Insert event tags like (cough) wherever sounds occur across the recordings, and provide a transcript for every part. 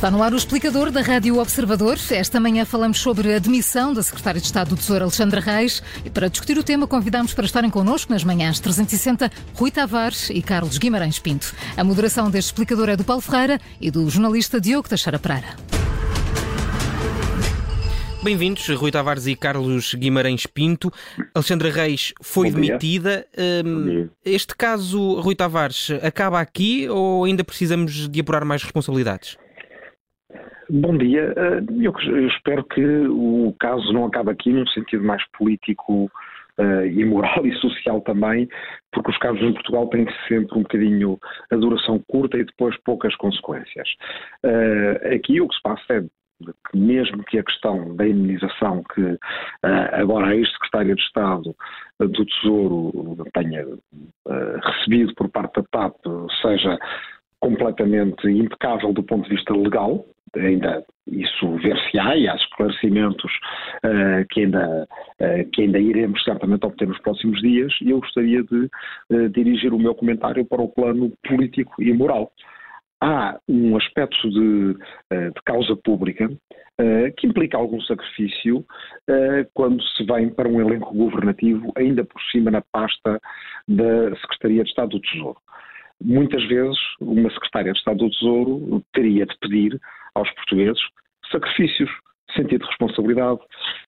Está no ar o explicador da Rádio Observador. Esta manhã falamos sobre a demissão da Secretária de Estado do Tesouro, Alexandra Reis. E para discutir o tema, convidamos para estarem connosco nas manhãs 360 Rui Tavares e Carlos Guimarães Pinto. A moderação deste explicador é do Paulo Ferreira e do jornalista Diogo Teixeira Pereira. Bem-vindos, Rui Tavares e Carlos Guimarães Pinto. Alexandra Reis foi demitida. Um, este caso, Rui Tavares, acaba aqui ou ainda precisamos de apurar mais responsabilidades? Bom dia. Eh, eu espero que o caso não acabe aqui num sentido mais político uh, e moral (laughs) e social também, porque os casos em Portugal têm sempre um bocadinho a duração curta e depois poucas consequências. Uh, aqui o que se passa é que mesmo que a questão da imunização que agora a ex-secretária de Estado do Tesouro tenha recebido por parte da TAP seja completamente impecável do ponto de vista legal, ainda isso ver-se-á e há esclarecimentos uh, que, ainda, uh, que ainda iremos certamente obter nos próximos dias e eu gostaria de uh, dirigir o meu comentário para o plano político e moral. Há um aspecto de, de causa pública que implica algum sacrifício quando se vem para um elenco governativo, ainda por cima na pasta da Secretaria de Estado do Tesouro muitas vezes uma secretária de Estado do Tesouro teria de pedir aos portugueses sacrifícios, sentido de responsabilidade,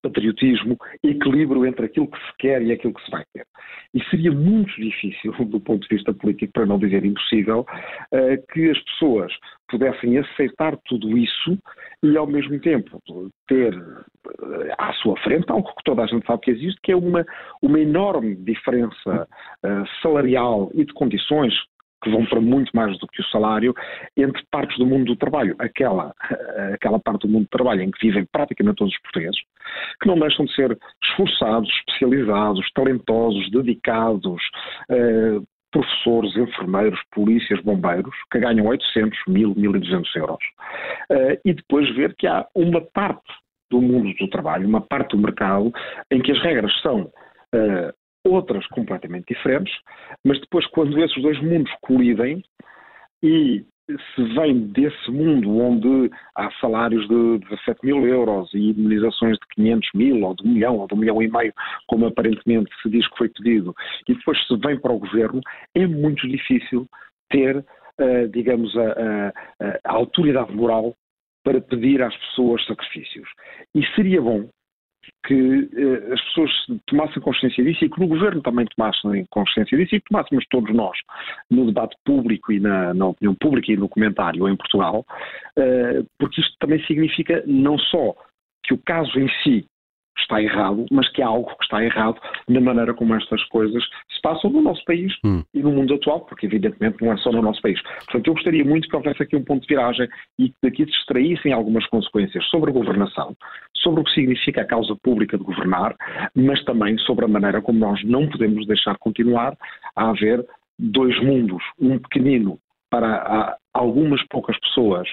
patriotismo, equilíbrio entre aquilo que se quer e aquilo que se vai ter. E seria muito difícil, (laughs) do ponto de vista político, para não dizer impossível, eh, que as pessoas pudessem aceitar tudo isso e, ao mesmo tempo, ter eh, à sua frente algo que toda a gente sabe que existe, que é uma, uma enorme diferença eh, salarial e de condições que vão para muito mais do que o salário, entre partes do mundo do trabalho. Aquela, aquela parte do mundo do trabalho em que vivem praticamente todos os portugueses, que não deixam de ser esforçados, especializados, talentosos, dedicados, eh, professores, enfermeiros, polícias, bombeiros, que ganham 800, 1000, 1200 euros. Eh, e depois ver que há uma parte do mundo do trabalho, uma parte do mercado, em que as regras são Uh, outras completamente diferentes, mas depois, quando esses dois mundos colidem e se vem desse mundo onde há salários de 17 mil euros e indemnizações de 500 mil, ou de um milhão, ou de um milhão e meio, como aparentemente se diz que foi pedido, e depois se vem para o governo, é muito difícil ter, uh, digamos, a, a, a autoridade moral para pedir às pessoas sacrifícios. E seria bom que eh, as pessoas tomassem consciência disso e que no governo também tomassem consciência disso e que tomássemos todos nós no debate público e na, na opinião pública e no comentário em Portugal, eh, porque isto também significa não só que o caso em si está errado, mas que há algo que está errado na maneira como estas coisas se passam no nosso país hum. e no mundo atual, porque evidentemente não é só no nosso país. Portanto, eu gostaria muito que houvesse aqui um ponto de viragem e que daqui se extraíssem algumas consequências sobre a governação, sobre o que significa a causa pública de governar, mas também sobre a maneira como nós não podemos deixar continuar a haver dois mundos, um pequenino para algumas poucas pessoas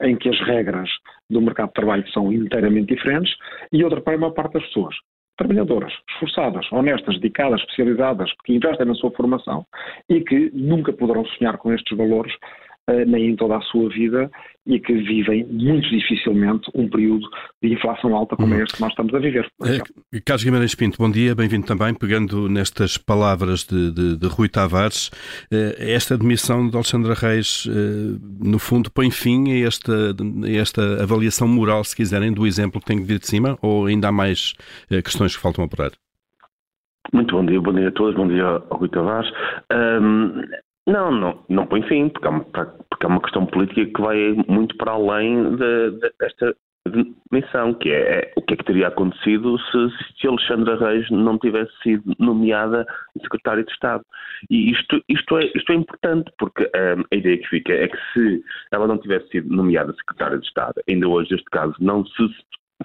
em que as regras do mercado de trabalho são inteiramente diferentes, e outra para a maior parte das pessoas. Trabalhadoras, esforçadas, honestas, dedicadas, especializadas, que investem na sua formação e que nunca poderão sonhar com estes valores nem em toda a sua vida e que vivem muito dificilmente um período de inflação alta como é este que nós estamos a viver. É, Carlos Guimarães Pinto, bom dia, bem-vindo também. Pegando nestas palavras de, de, de Rui Tavares, eh, esta demissão de Alexandra Reis, eh, no fundo, põe fim a esta, a esta avaliação moral, se quiserem, do exemplo que tem que vir de cima, ou ainda há mais questões que faltam apurar? Muito bom dia, bom dia a todos, bom dia ao Rui Tavares. Um, não, não, não põe fim, porque é, uma, porque é uma questão política que vai muito para além de, de, desta missão, que é, é, o que é que teria acontecido se, se Alexandra Reis não tivesse sido nomeada secretária de Estado. E isto, isto, é, isto é importante, porque um, a ideia que fica é que se ela não tivesse sido nomeada secretária de Estado, ainda hoje este caso não se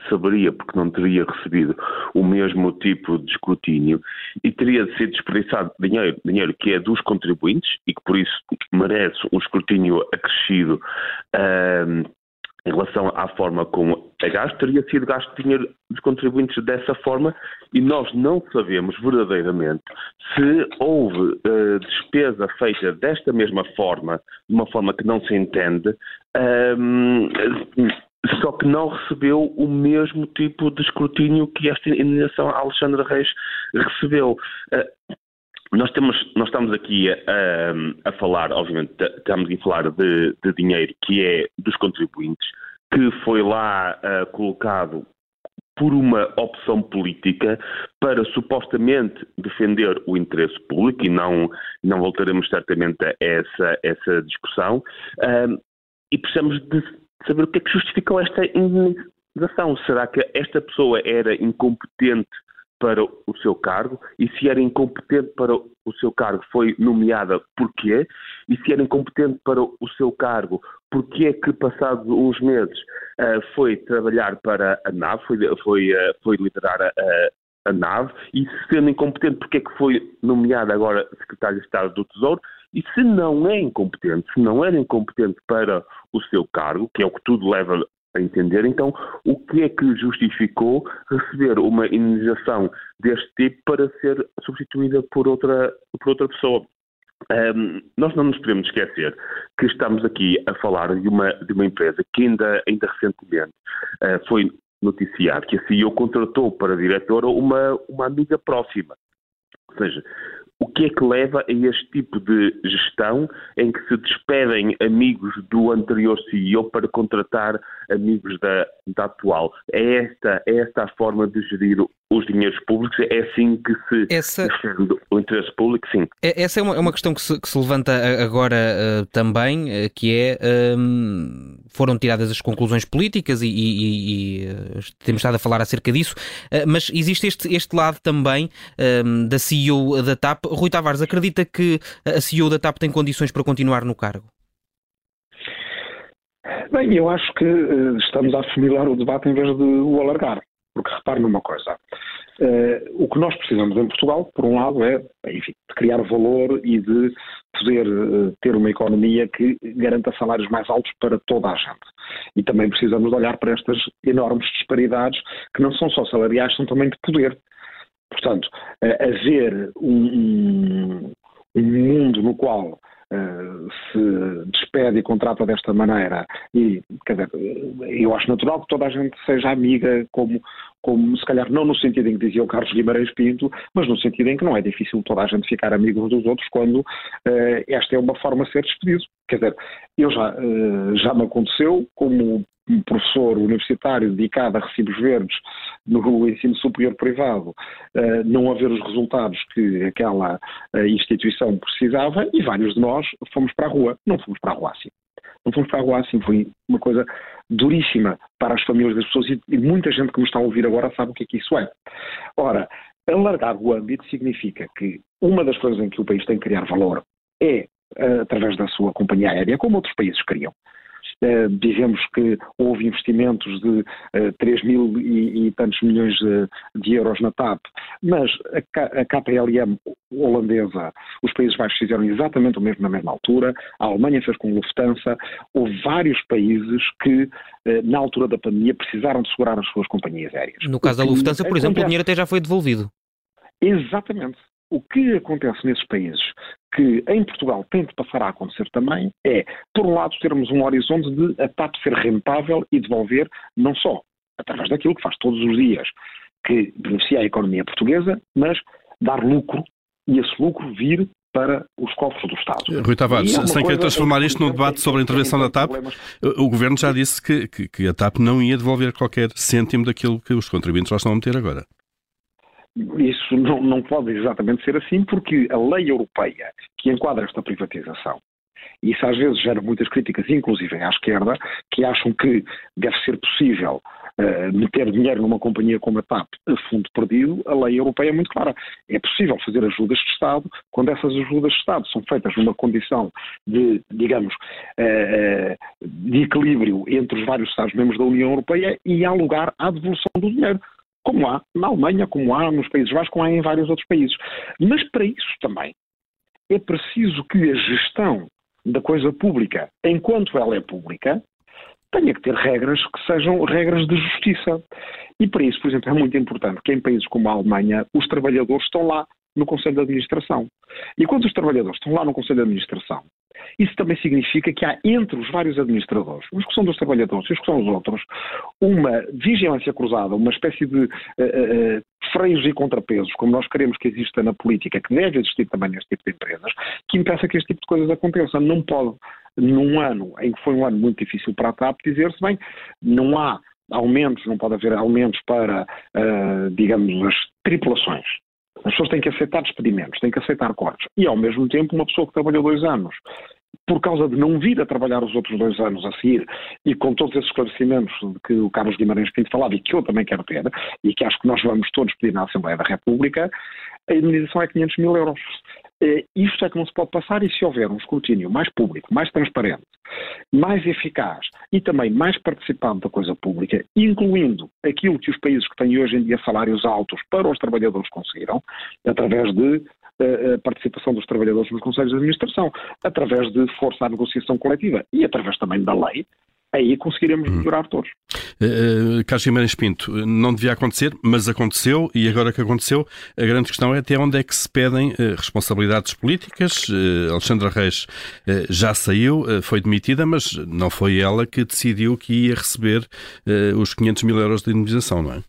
saberia porque não teria recebido o mesmo tipo de escrutínio e teria de ser desperdiçado dinheiro, dinheiro que é dos contribuintes e que por isso merece um escrutínio acrescido um, em relação à forma como é gasto, teria sido gasto dinheiro dos contribuintes dessa forma e nós não sabemos verdadeiramente se houve uh, despesa feita desta mesma forma, de uma forma que não se entende, um, só que não recebeu o mesmo tipo de escrutínio que esta indenização a Alexandre Reis recebeu. Uh, nós, temos, nós estamos aqui a, a, falar, obviamente, estamos a falar de, de, dinheiro que é dos contribuintes, que foi lá uh, colocado por uma opção política para supostamente defender o interesse público e não, não voltaremos certamente a essa, essa discussão. Uh, e precisamos de saber o que é que justificou esta indenização. Será que esta pessoa era incompetente para o seu cargo? E se era incompetente para o seu cargo foi nomeada porquê? E se era incompetente para o seu cargo porquê é que passados uns meses uh, foi trabalhar para a nave, foi, foi, uh, foi liderar a, a, nave? E sendo incompetente porquê é que foi nomeada agora secretário de Estado do Tesouro? E se não é incompetente, se não era incompetente para o seu cargo, que é o que tudo leva a entender. Então, o que é que justificou receber uma indenização deste tipo para ser substituída por outra, por outra pessoa? Um, nós não nos podemos esquecer que estamos aqui a falar de uma, de uma empresa que ainda, ainda recentemente uh, foi noticiado que a CEO contratou para diretora uma, uma amiga próxima. Ou seja, o que é que leva a este tipo de gestão em que se despedem amigos do anterior CEO para contratar amigos da, da atual? É esta, é esta a forma de gerir os dinheiros públicos? É assim que se Essa... defende o interesse público? Sim. É, essa é uma, é uma questão que se, que se levanta agora uh, também, uh, que é um, foram tiradas as conclusões políticas e, e, e uh, temos estado a falar acerca disso, mas existe este, este lado também um, da CEO da TAP. Rui Tavares, acredita que a CEO da TAP tem condições para continuar no cargo? Bem, eu acho que estamos a afunilar o debate em vez de o alargar. Porque repare numa coisa, uh, o que nós precisamos em Portugal, por um lado, é enfim, de criar valor e de poder uh, ter uma economia que garanta salários mais altos para toda a gente. E também precisamos de olhar para estas enormes disparidades que não são só salariais, são também de poder. Portanto, uh, haver um, um, um mundo no qual se despede e contrata desta maneira e, quer dizer, eu acho natural que toda a gente seja amiga, como, como se calhar não no sentido em que dizia o Carlos Guimarães Pinto, mas no sentido em que não é difícil toda a gente ficar amigo uns dos outros quando uh, esta é uma forma de ser despedido. Quer dizer, eu já, uh, já me aconteceu como professor universitário dedicado a recibos verdes no ensino superior privado uh, não haver os resultados que aquela uh, instituição precisava e vários de nós fomos para a rua. Não fomos para a rua assim. Não fomos para a rua assim. Foi uma coisa duríssima para as famílias das pessoas e, muita gente que me está a ouvir agora sabe o que é que isso é. Ora, alargar o âmbito significa que uma das coisas em que o país tem que criar valor é uh, através da sua companhia aérea, como outros países criam. Uh, dizemos que houve investimentos de uh, eh, 3 mil e, e tantos milhões de, de, euros na TAP, mas a, a KPLM holandesa, os Países Baixos fizeram exatamente o mesmo na mesma altura, a Alemanha fez com Lufthansa, houve vários países que, uh, na altura da pandemia, precisaram de segurar as suas companhias aéreas. No caso da Lufthansa, por exemplo, o dinheiro até já foi devolvido. Exatamente. O que acontece nesses países, que em Portugal tem de passar a acontecer também, é, por um lado, termos um horizonte de a TAP ser rentável e devolver não só através daquilo que faz todos os dias, que beneficia a economia portuguesa, mas dar lucro e esse lucro vir para os cofres do Estado. Rui Tavares, é sem querer transformar isto num debate sobre a intervenção da TAP, o Governo já disse que, que, que, a TAP não ia devolver qualquer cêntimo daquilo que os contribuintes lá estão a meter agora. Isso não, não pode exatamente ser assim, porque a lei europeia que enquadra esta privatização e isso às vezes gera muitas críticas, inclusive à esquerda, que acham que deve ser possível uh, meter dinheiro numa companhia como a TAP a fundo perdido. A lei europeia é muito clara. É possível fazer ajudas de Estado quando essas ajudas de Estado são feitas numa condição de, digamos, uh, de equilíbrio entre os vários Estados-membros da União Europeia e há lugar à devolução do dinheiro como há na Alemanha, como há nos Países Baixos, como há em vários outros países. Mas para isso também é preciso que a gestão da coisa pública, enquanto ela é pública, tenha que ter regras que sejam regras de justiça. E para isso, por exemplo, é muito importante que em países como a Alemanha os trabalhadores estão lá no Conselho de Administração. E quando os trabalhadores estão lá no Conselho de Administração, isso também significa que há entre os vários administradores, os que são dos trabalhadores e os que são os outros, uma vigilância cruzada, uma espécie de uh, uh, freios e contrapesos, como nós queremos que exista na política, que deve existir também neste tipo de empresas, que impeça que este tipo de coisas aconteçam. Não pode, num ano em que foi um ano muito difícil para a TAP, dizer-se bem, não há aumentos, não pode haver aumentos para, uh, digamos, as tripulações. As pessoas têm que aceitar despedimentos, têm que aceitar cortes. E, ao mesmo tempo, uma pessoa que trabalhou dois anos, por causa de não vir a trabalhar os outros dois anos a seguir, e com todos esses esclarecimentos que o Carlos Guimarães Pinto falava e que eu também quero ter, e que acho que nós vamos todos pedir na Assembleia da República, a indemnização é 500 mil euros. Eh, isto é que não se pode passar e se houver um escrutínio mais público, mais transparente, mais eficaz e também mais participado da coisa pública, incluindo aquilo que os países que têm hoje em dia salários altos para os trabalhadores conseguiram, através de uh, participação dos trabalhadores nos conselhos de administração, através de força à negociação coletiva e através também da lei, aí conseguiremos hum. melhorar todos. Uh, uh, Carlos Guimarães Pinto, não devia acontecer, mas aconteceu, e agora que aconteceu, a grande questão é até onde é que se pedem uh, responsabilidades políticas. Alexandra Reis já saiu, foi demitida, mas não foi ela que decidiu que ia receber os 500 mil euros de indemnização, não é?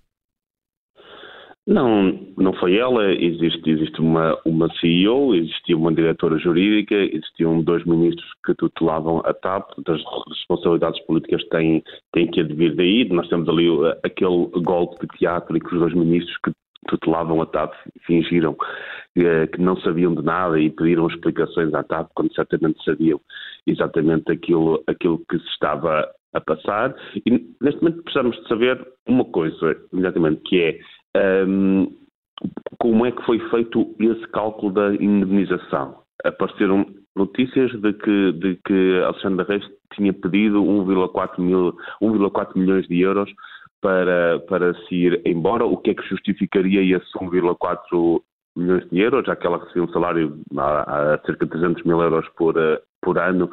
Não, não foi ela. Existe, existe uma, uma CEO, existia uma diretora jurídica, existiam dois ministros que tutelavam a TAP, as responsabilidades políticas têm, têm que advir daí. Nós temos ali uh, aquele golpe de teatro em que os dois ministros que tutelavam a TAP fingiram uh, que não sabiam de nada e pediram explicações à TAP quando certamente sabiam exatamente aquilo, aquilo que se estava a passar. E neste momento precisamos de saber uma coisa, exatamente, que é um, como é que foi feito esse cálculo da indemnização? Apareceram notícias de que, de que Alexandre Reis tinha pedido 1,4 mil, 1,4 milhões de euros para, para se ir embora. O que é que justificaria esse 1,4 milhões de euros, já que ela recebia um salário a, a cerca de 300 mil euros por, por ano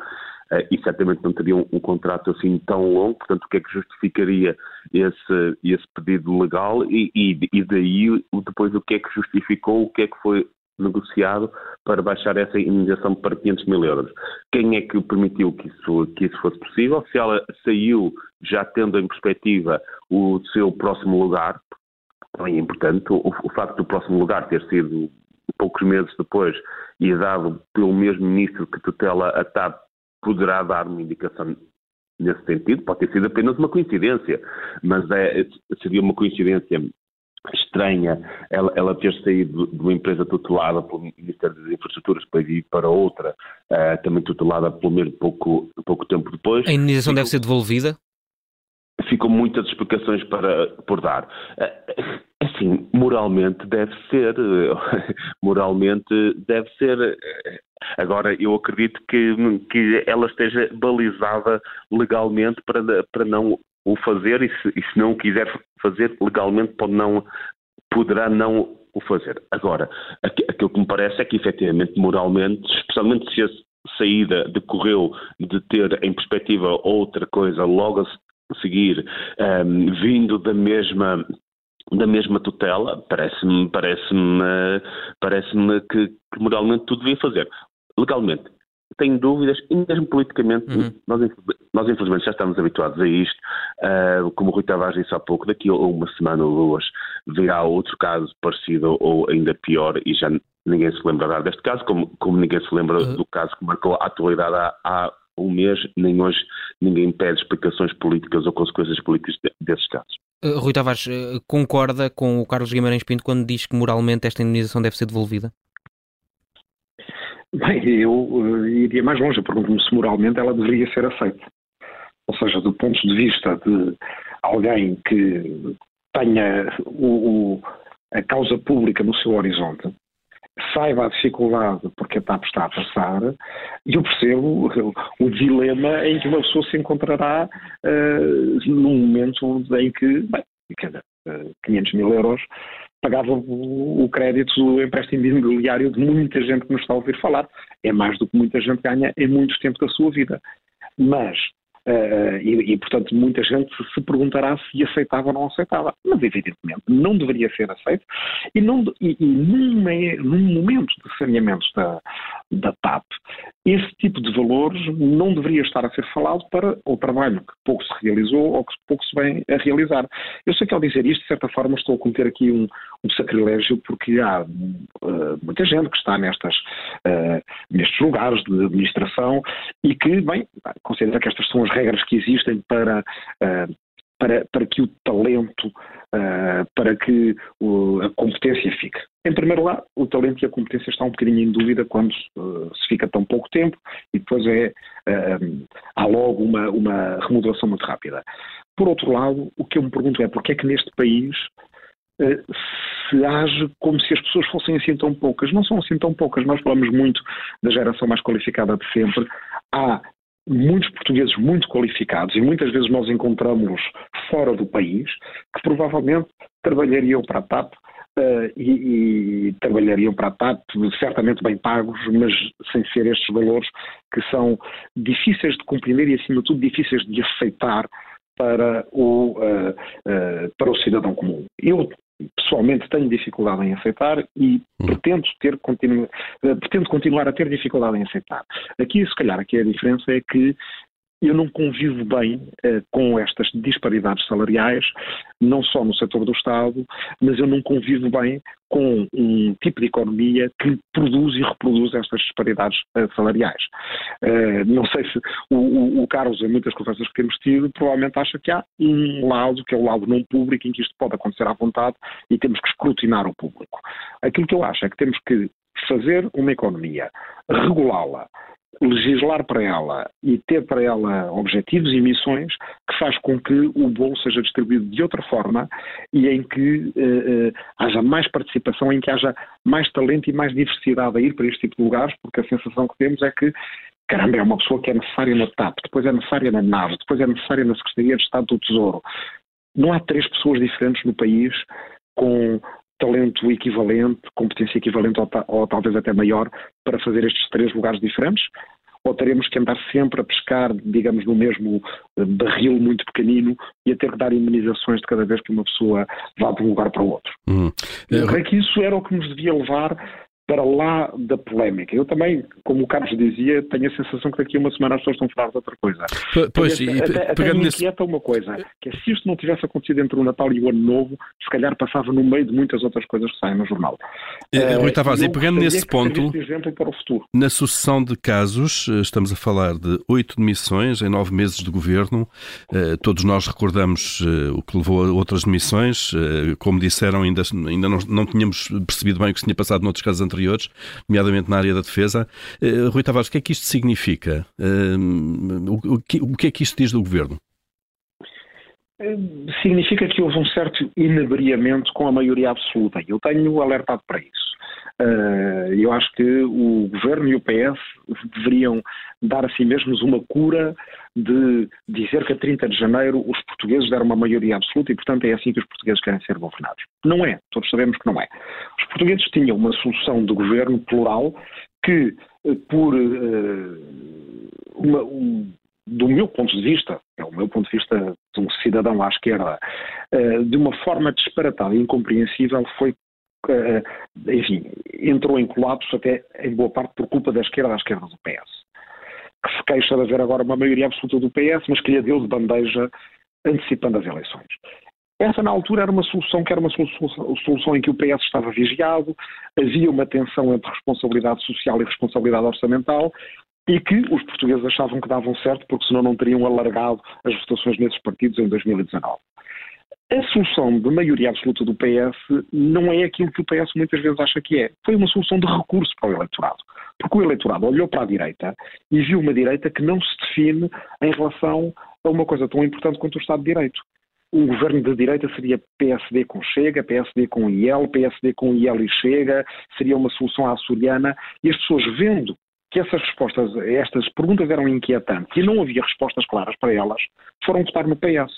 e certamente não teria um, um, contrato assim tão longo, portanto, o que é que justificaria esse, esse pedido legal e, e, e daí depois o que é que justificou, o que é que foi negociado para baixar essa indenização para 500 mil euros. Quem é que permitiu que isso, que isso fosse possível? Se ela saiu já tendo em perspectiva o seu próximo lugar, também é importante, o, o facto do próximo lugar ter sido poucos meses depois e dado pelo mesmo ministro que tutela a TAP poderá dar uma indicação nesse sentido, pode ter sido apenas uma coincidência, mas é, seria uma coincidência estranha ela, ela, ter saído de uma empresa tutelada pelo Ministério das Infraestruturas para ir para outra, uh, também tutelada pelo menos pouco, pouco tempo depois. A indenização deve ser devolvida? Ficam muitas explicações para, por dar. Uh, assim, moralmente deve ser, (laughs) moralmente deve ser Agora, eu acredito que, que ela esteja balizada legalmente para, para não o fazer e se, e se não o quiser fazer legalmente pode não, poderá não o fazer. Agora, aquilo que me parece é que efetivamente, moralmente, especialmente se a saída decorreu de ter em perspectiva outra coisa logo a seguir, um, vindo da mesma da mesma tutela, parece-me parece-me parece-me que, que moralmente tudo devia fazer legalmente. Tenho dúvidas e mesmo politicamente, uhum. nós, nós infelizmente já estamos habituados a isto. Uh, como o Rui Tavares disse há pouco, daqui a uma semana ou duas virá outro caso parecido ou ainda pior e já ninguém se lembrará deste caso, como, como ninguém se lembra uhum. do caso que marcou a atualidade há, há um mês, nem hoje ninguém pede explicações políticas ou consequências políticas desses casos. Uh, Rui Tavares, uh, concorda com o Carlos Guimarães Pinto quando diz que moralmente esta indenização deve ser devolvida? Bem, eu uh, iria mais longe. Pergunto-me se moralmente ela deveria ser aceita. Ou seja, do ponto de vista de alguém que tenha o, o, a causa pública no seu horizonte, saiba a dificuldade porque a TAP está a passar, e eu percebo o, dilema em que uma pessoa se encontrará uh, num momento em que, bem, cada 500 mil euros pagava o, crédito do empréstimo imobiliário de muita gente que nos está a ouvir falar. É mais do que muita gente ganha em muito tempo da sua vida. Mas Uh, e, e, portanto, muita gente se perguntará se aceitava ou não aceitava. Mas, evidentemente, não deveria ser aceito. E, não, e, e num, num, momento de saneamento da, da TAP, esse tipo de valores não deveria estar a ser falado para o trabalho que pouco se realizou ou que pouco se vem a realizar. Eu sei que ao dizer isto, de certa forma, estou a cometer aqui um, um sacrilégio, porque há uh, muita gente que está nestas, uh, nestes lugares de administração e que, bem, considera que estas são as regras que existem para, uh, para, para que o talento, uh, para que o, a competência fique. Em primeiro lugar, o talento e a competência estão um bocadinho em dúvida quando uh, se fica tão pouco tempo e depois é, há logo uma, uma remodelação muito rápida. Por outro lado, o que eu me pergunto é porque é que neste país se age como se as pessoas fossem assim tão poucas. Não são assim tão poucas. Nós falamos muito da geração mais qualificada de sempre. Há muitos portugueses muito qualificados e muitas vezes nós encontramos-los fora do país que provavelmente trabalhariam para a TAP uh, e, e, trabalhariam para a TAP certamente bem pagos, mas sem ser estes valores que são difíceis de compreender e acima de tudo difíceis de aceitar para o, uh, uh, para o cidadão comum. Eu pessoalmente tenho dificuldade em aceitar e hum. pretendo, ter, continu, pretendo continuar a ter dificuldade em aceitar. Aqui, se calhar, aqui a diferença é que eu não convivo bem eh, com estas disparidades salariais, não só no setor do Estado, mas eu não convivo bem com um tipo de economia que produz e reproduz estas disparidades eh, salariais. Eh, não sei se o, o, o, Carlos, em muitas conversas que temos tido, provavelmente acha que há um lado, que é o lado não público, em que isto pode acontecer à vontade e temos que escrutinar o público. Aquilo que eu acho é que temos que fazer uma economia, regulá-la, legislar para ela e ter para ela objetivos e missões que faz com que o bolo seja distribuído de outra forma e em que eh, eh, haja mais participação, em que haja mais talento e mais diversidade a ir para este tipo de lugares, porque a sensação que temos é que caramba, é uma pessoa que é necessária na TAP, depois é necessária na NAV, depois é necessária na Secretaria de Estado do Tesouro. Não há três pessoas diferentes no país com talento equivalente, competência equivalente ou, ou, talvez até maior para fazer estes três lugares diferentes? Ou teremos que andar sempre a pescar, digamos, no mesmo eh, barril muito pequenino e a ter que dar indemnizações de cada vez que uma pessoa vá de um lugar para o outro? Hum. Eu creio que isso era o que nos devia levar para lá da polémica. Eu também, como o Carlos dizia, tenho a sensação que daqui a uma semana as pessoas estão a falar de outra coisa. Pois, e, até, até me inquieta uma coisa, que é se isto não tivesse acontecido entre o Natal e o Ano Novo, se calhar passava no meio de muitas outras coisas que saem no jornal. Uh, Rui Tavares, e pegando nesse ponto, na sucessão de casos, eh, estamos a falar de oito demissões em nove meses de governo, todos nós recordamos o que levou a outras demissões, como disseram, ainda, ainda não, não tínhamos percebido bem o que se tinha passado noutros casos anteriores, nomeadamente na área da defesa. Uh, Rui Tavares, o que é que isto significa? Que, o que é que isto diz do Governo? Eh, significa que houve um certo inebriamento com a maioria absoluta. Eu tenho alertado para isso. Eu acho que o Governo e o PS deveriam dar a si mesmos uma cura de dizer que a 30 de janeiro os portugueses deram uma maioria absoluta e, portanto, é assim que os portugueses querem ser governados. Não é, todos sabemos que não é. Os portugueses tinham uma solução de governo plural que, eh, por uh, uma, um, do meu ponto de vista, é o meu ponto de vista de um cidadão à esquerda, uh, de uma forma disparatada e incompreensível, foi enfim, entrou em colapso até em boa parte por culpa da esquerda à esquerda do PS que se queixa de haver agora uma maioria absoluta do PS, mas que lhe deu de bandeja antecipando as eleições. Essa, na altura, era uma solução que era uma solução, em que o PS estava vigiado, havia uma tensão entre responsabilidade social e responsabilidade orçamental, e que os portugueses achavam que davam certo, porque senão não teriam alargado as votações nesses partidos em 2019. A solução de maioria absoluta do PS não é aquilo que o PS muitas vezes acha que é. Foi uma solução de recurso para o eleitorado. Porque o eleitorado olhou para a direita e viu uma direita que não se define em relação a uma coisa tão importante quanto o Estado de Direito. Um governo de direita seria PSD com Chega, PSD com IEL, PSD com IEL e Chega, seria uma solução açoriana, e as pessoas vendo que essas respostas, estas perguntas eram inquietantes e não havia respostas claras para elas, foram votar no PS.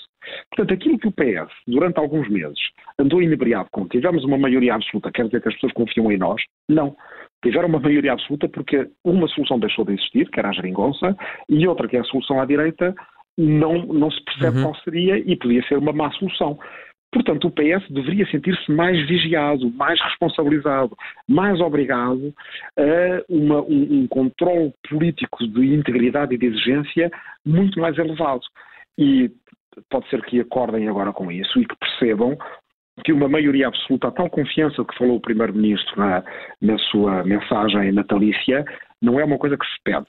Portanto, aquilo que o PS, durante alguns meses, andou inebriado com, tivemos uma maioria absoluta, quer dizer que as pessoas confiam em nós? Não. Tiveram uma maioria absoluta porque uma solução deixou de existir, que era a geringonça, e outra, que é a solução à direita, não, não se percebe uhum. qual seria e podia ser uma má solução. Portanto, o PS deveria sentir-se mais vigiado, mais responsabilizado, mais obrigado a uma, um, um controle político de integridade e de exigência muito mais elevado. E pode ser que acordem agora com isso e que percebam que uma maioria absoluta, a tal confiança que falou o Primeiro-Ministro na, na sua mensagem natalícia, não é uma coisa que se pede.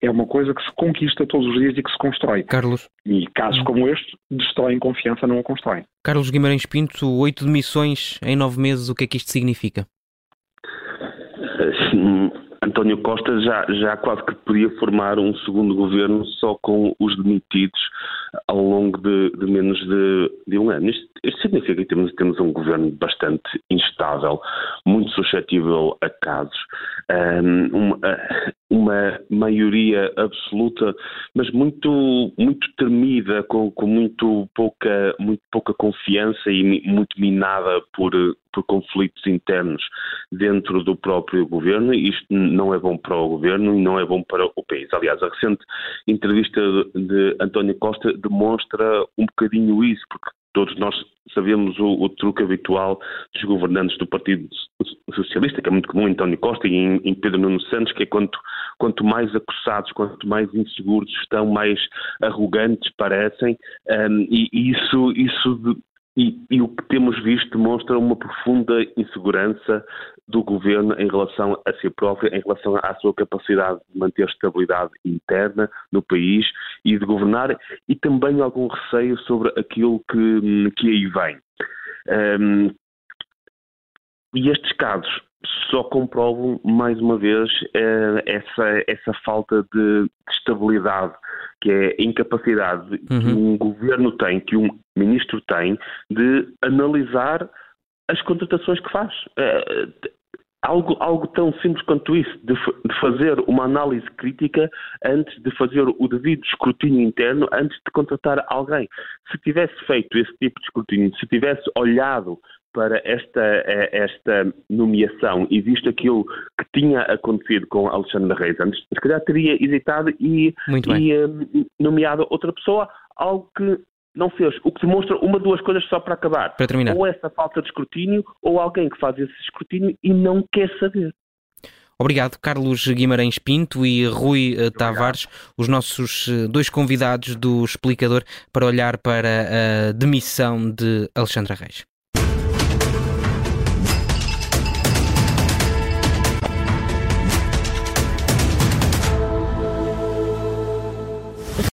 É uma coisa que se conquista todos os dias e que se constrói. Carlos. E casos como este destroem confiança, não a constroem. Carlos Guimarães Pinto, oito demissões em nove meses, o que é que isto significa? António Costa já, já quase que podia formar um segundo governo só com os demitidos ao longo de, de menos de, de, um ano. Isto, isto significa que temos, temos, um governo bastante instável, muito suscetível a casos, um, uma, uma, maioria absoluta, mas muito, muito temida, com, com muito, pouca, muito pouca confiança e muito minada por, por conflitos internos dentro do próprio governo. Isto não é bom para o governo e não é bom para o país. Aliás, a recente entrevista de António Costa demonstra um bocadinho isso, porque todos nós sabemos o, o, truque habitual dos governantes do Partido Socialista, que é muito comum em António Costa e em, em, Pedro Nuno Santos, que é quanto, quanto mais acossados, quanto mais inseguros estão, mais arrogantes parecem, um, e isso, isso e, e, o que temos visto demonstra uma profunda insegurança do governo em relação a si próprio, em relação à sua capacidade de manter estabilidade interna no país e de governar, e também algum receio sobre aquilo que, que aí vem. Um, e estes casos só comprovam, mais uma vez, eh, essa, essa falta de estabilidade que é a incapacidade uhum. que um governo tem, que um ministro tem, de analisar as contratações que faz. É, algo, algo tão simples quanto isso, de, de, fazer uma análise crítica antes de fazer o devido escrutínio interno, antes de contratar alguém. Se tivesse feito esse tipo de escrutínio, se tivesse olhado para esta, eh, esta nomeação e visto aquilo que tinha acontecido com Alexandre Reis antes, se calhar teria hesitado e, e eh, nomeado outra pessoa, algo que não fez. O que demonstra uma duas coisas só para acabar. Para terminar. Ou essa falta de escrutínio, ou alguém que faz esse escrutínio e não quer saber. Obrigado, Carlos Guimarães Pinto e Rui uh, Tavares, os nossos uh, dois convidados do explicador para olhar para a demissão de Alexandra Reis.